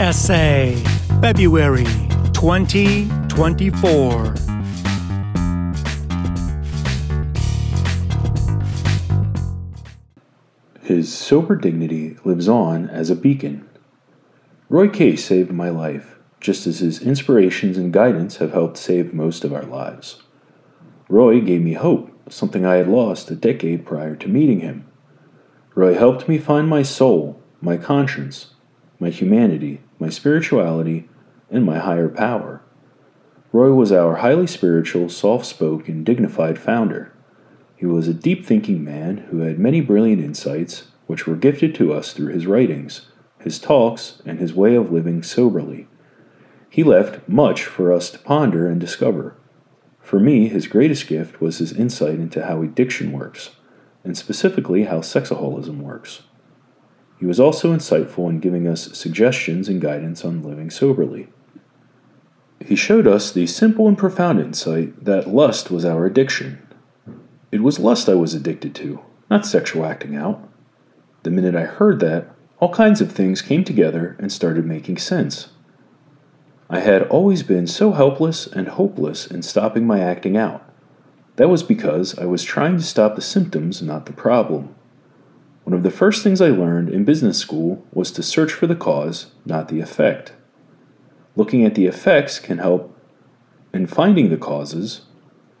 Essay February 2024. His sober dignity lives on as a beacon. Roy K saved my life, just as his inspirations and guidance have helped save most of our lives. Roy gave me hope, something I had lost a decade prior to meeting him. Roy helped me find my soul, my conscience, my humanity, my spirituality, and my higher power. Roy was our highly spiritual, soft spoken, dignified founder. He was a deep thinking man who had many brilliant insights, which were gifted to us through his writings, his talks, and his way of living soberly. He left much for us to ponder and discover. For me, his greatest gift was his insight into how addiction works, and specifically how sexaholism works. He was also insightful in giving us suggestions and guidance on living soberly. He showed us the simple and profound insight that lust was our addiction. It was lust I was addicted to, not sexual acting out. The minute I heard that, all kinds of things came together and started making sense. I had always been so helpless and hopeless in stopping my acting out. That was because I was trying to stop the symptoms, not the problem. One of the first things I learned in business school was to search for the cause, not the effect. Looking at the effects can help in finding the causes,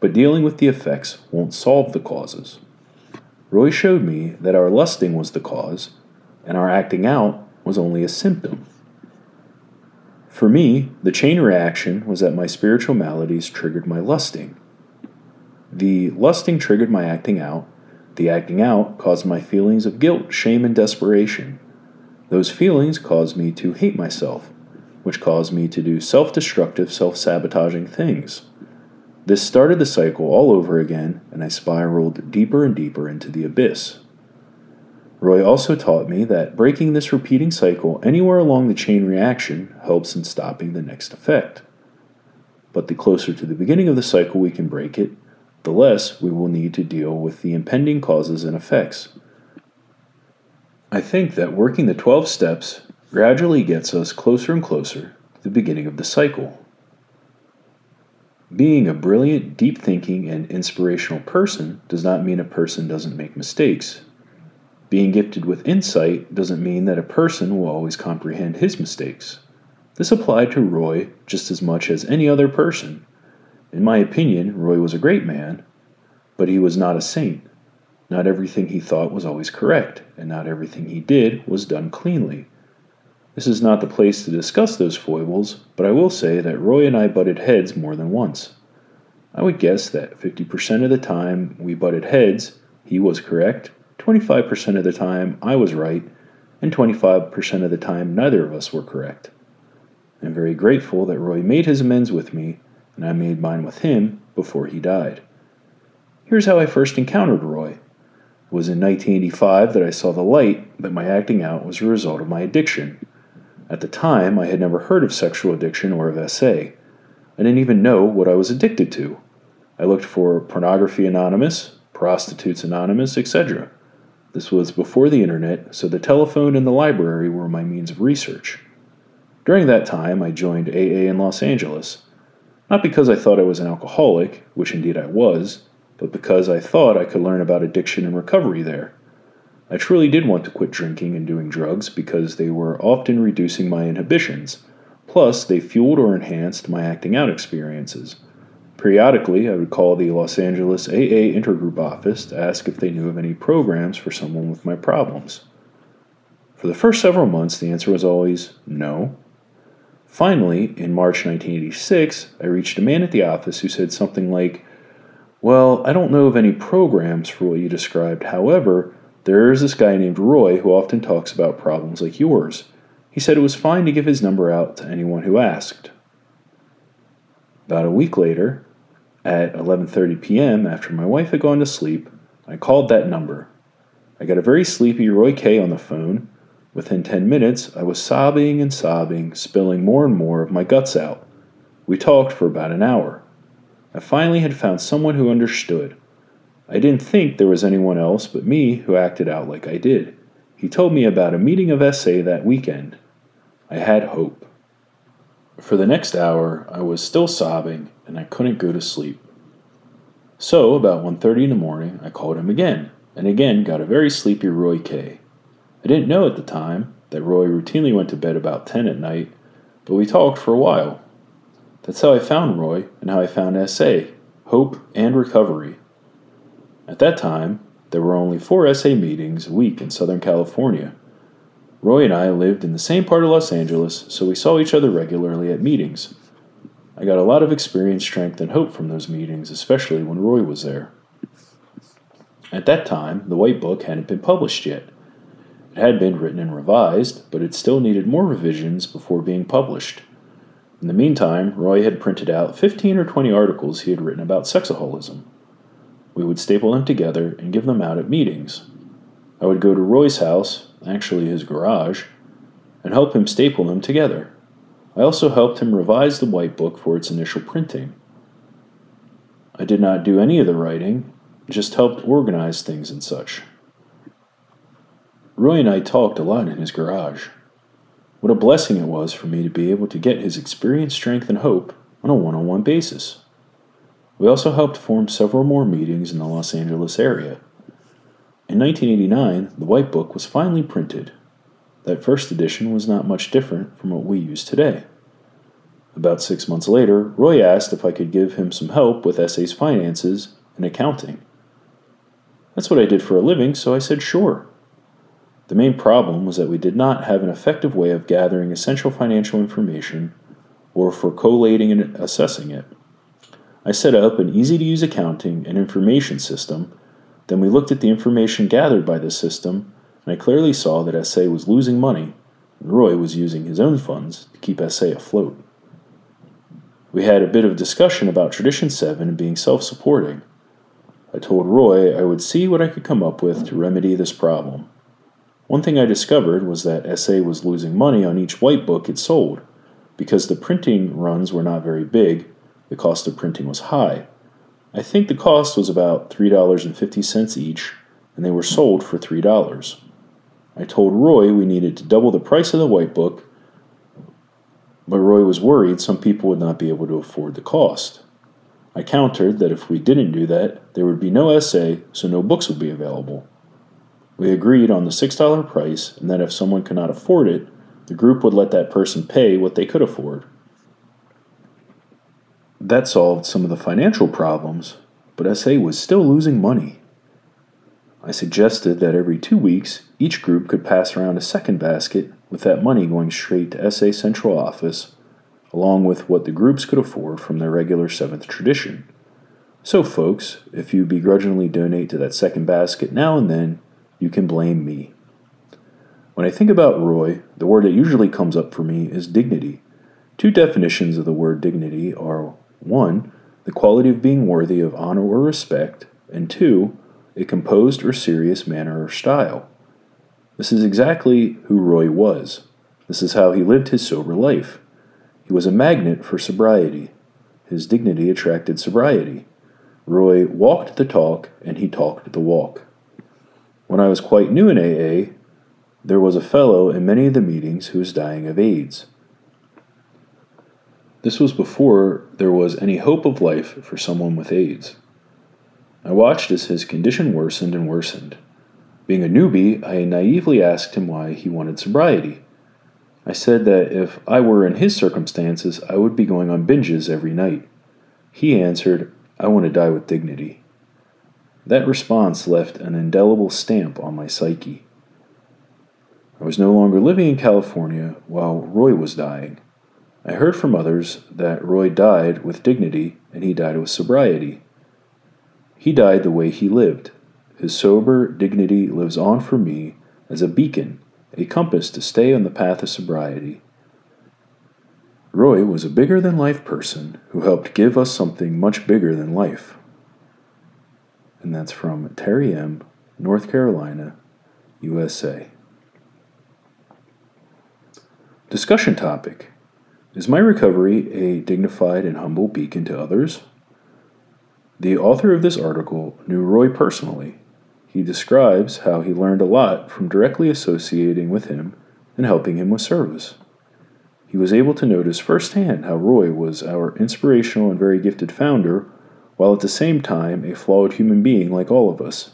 but dealing with the effects won't solve the causes. Roy showed me that our lusting was the cause, and our acting out was only a symptom. For me, the chain reaction was that my spiritual maladies triggered my lusting. The lusting triggered my acting out, the acting out caused my feelings of guilt, shame, and desperation. Those feelings caused me to hate myself, which caused me to do self destructive, self sabotaging things. This started the cycle all over again, and I spiraled deeper and deeper into the abyss. Roy also taught me that breaking this repeating cycle anywhere along the chain reaction helps in stopping the next effect. But the closer to the beginning of the cycle we can break it, the less we will need to deal with the impending causes and effects. I think that working the 12 steps gradually gets us closer and closer to the beginning of the cycle. Being a brilliant, deep thinking, and inspirational person does not mean a person doesn't make mistakes. Being gifted with insight doesn't mean that a person will always comprehend his mistakes. This applied to Roy just as much as any other person. In my opinion, Roy was a great man, but he was not a saint. Not everything he thought was always correct, and not everything he did was done cleanly. This is not the place to discuss those foibles, but I will say that Roy and I butted heads more than once. I would guess that 50% of the time we butted heads, he was correct, 25% of the time I was right, and 25% of the time neither of us were correct. I'm very grateful that Roy made his amends with me and I made mine with him before he died. Here's how I first encountered Roy. It was in 1985 that I saw the light that my acting out was a result of my addiction. At the time, I had never heard of sexual addiction or of SA. I didn't even know what I was addicted to. I looked for Pornography Anonymous, Prostitutes Anonymous, etc. This was before the internet, so the telephone and the library were my means of research. During that time, I joined AA in Los Angeles not because I thought I was an alcoholic, which indeed I was, but because I thought I could learn about addiction and recovery there. I truly did want to quit drinking and doing drugs because they were often reducing my inhibitions, plus, they fueled or enhanced my acting out experiences. Periodically, I would call the Los Angeles AA Intergroup office to ask if they knew of any programs for someone with my problems. For the first several months, the answer was always no, Finally, in March 1986, I reached a man at the office who said something like, Well, I don't know of any programs for what you described. However, there is this guy named Roy who often talks about problems like yours. He said it was fine to give his number out to anyone who asked. About a week later, at 11:30 p.m., after my wife had gone to sleep, I called that number. I got a very sleepy Roy K on the phone Within 10 minutes, I was sobbing and sobbing, spilling more and more of my guts out. We talked for about an hour. I finally had found someone who understood. I didn't think there was anyone else but me who acted out like I did. He told me about a meeting of SA that weekend. I had hope. For the next hour, I was still sobbing and I couldn't go to sleep. So, about 1:30 in the morning, I called him again, and again got a very sleepy Roy K. I didn't know at the time that Roy routinely went to bed about 10 at night, but we talked for a while. That's how I found Roy and how I found SA, Hope, and Recovery. At that time, there were only four SA meetings a week in Southern California. Roy and I lived in the same part of Los Angeles, so we saw each other regularly at meetings. I got a lot of experience, strength, and hope from those meetings, especially when Roy was there. At that time, the White Book hadn't been published yet. It had been written and revised, but it still needed more revisions before being published. In the meantime, Roy had printed out 15 or 20 articles he had written about sexaholism. We would staple them together and give them out at meetings. I would go to Roy's house, actually his garage, and help him staple them together. I also helped him revise the White Book for its initial printing. I did not do any of the writing, just helped organize things and such. Roy and I talked a lot in his garage. What a blessing it was for me to be able to get his experience, strength, and hope on a one on one basis. We also helped form several more meetings in the Los Angeles area. In 1989, the White Book was finally printed. That first edition was not much different from what we use today. About six months later, Roy asked if I could give him some help with SA's finances and accounting. That's what I did for a living, so I said sure. The main problem was that we did not have an effective way of gathering essential financial information or for collating and assessing it. I set up an easy to use accounting and information system. Then we looked at the information gathered by this system, and I clearly saw that SA was losing money, and Roy was using his own funds to keep SA afloat. We had a bit of discussion about Tradition 7 being self supporting. I told Roy I would see what I could come up with to remedy this problem. One thing I discovered was that SA was losing money on each white book it sold. Because the printing runs were not very big, the cost of printing was high. I think the cost was about $3.50 each, and they were sold for $3. I told Roy we needed to double the price of the white book, but Roy was worried some people would not be able to afford the cost. I countered that if we didn't do that, there would be no SA, so no books would be available. We agreed on the $6 price, and that if someone could not afford it, the group would let that person pay what they could afford. That solved some of the financial problems, but SA was still losing money. I suggested that every two weeks, each group could pass around a second basket with that money going straight to SA Central Office, along with what the groups could afford from their regular seventh tradition. So, folks, if you begrudgingly donate to that second basket now and then, you can blame me. When I think about Roy, the word that usually comes up for me is dignity. Two definitions of the word dignity are one, the quality of being worthy of honor or respect, and two, a composed or serious manner or style. This is exactly who Roy was. This is how he lived his sober life. He was a magnet for sobriety. His dignity attracted sobriety. Roy walked the talk, and he talked the walk. When I was quite new in AA, there was a fellow in many of the meetings who was dying of AIDS. This was before there was any hope of life for someone with AIDS. I watched as his condition worsened and worsened. Being a newbie, I naively asked him why he wanted sobriety. I said that if I were in his circumstances, I would be going on binges every night. He answered, I want to die with dignity. That response left an indelible stamp on my psyche. I was no longer living in California while Roy was dying. I heard from others that Roy died with dignity and he died with sobriety. He died the way he lived. His sober dignity lives on for me as a beacon, a compass to stay on the path of sobriety. Roy was a bigger than life person who helped give us something much bigger than life and that's from Terry M., North Carolina, USA. Discussion topic Is my recovery a dignified and humble beacon to others? The author of this article knew Roy personally. He describes how he learned a lot from directly associating with him and helping him with service. he was able to notice firsthand how Roy was our inspirational and very gifted founder, while at the same time a flawed human being like all of us.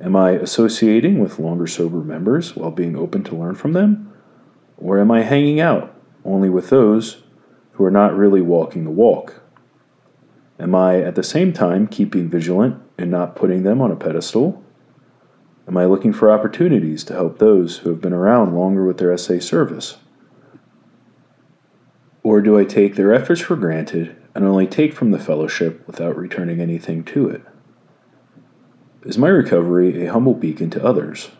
Am I associating with longer sober members while being open to learn from them? Or am I hanging out only with those who are not really walking the walk? Am I at the same time keeping vigilant and not putting them on a pedestal? Am I looking for opportunities to help those who have been around longer with their SA service? Or do I take their efforts for granted and only take from the fellowship without returning anything to it? Is my recovery a humble beacon to others?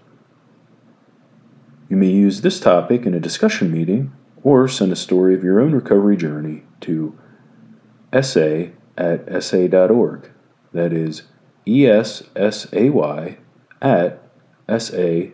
You may use this topic in a discussion meeting or send a story of your own recovery journey to essay at sa.org. That is E S S A Y at sa.org.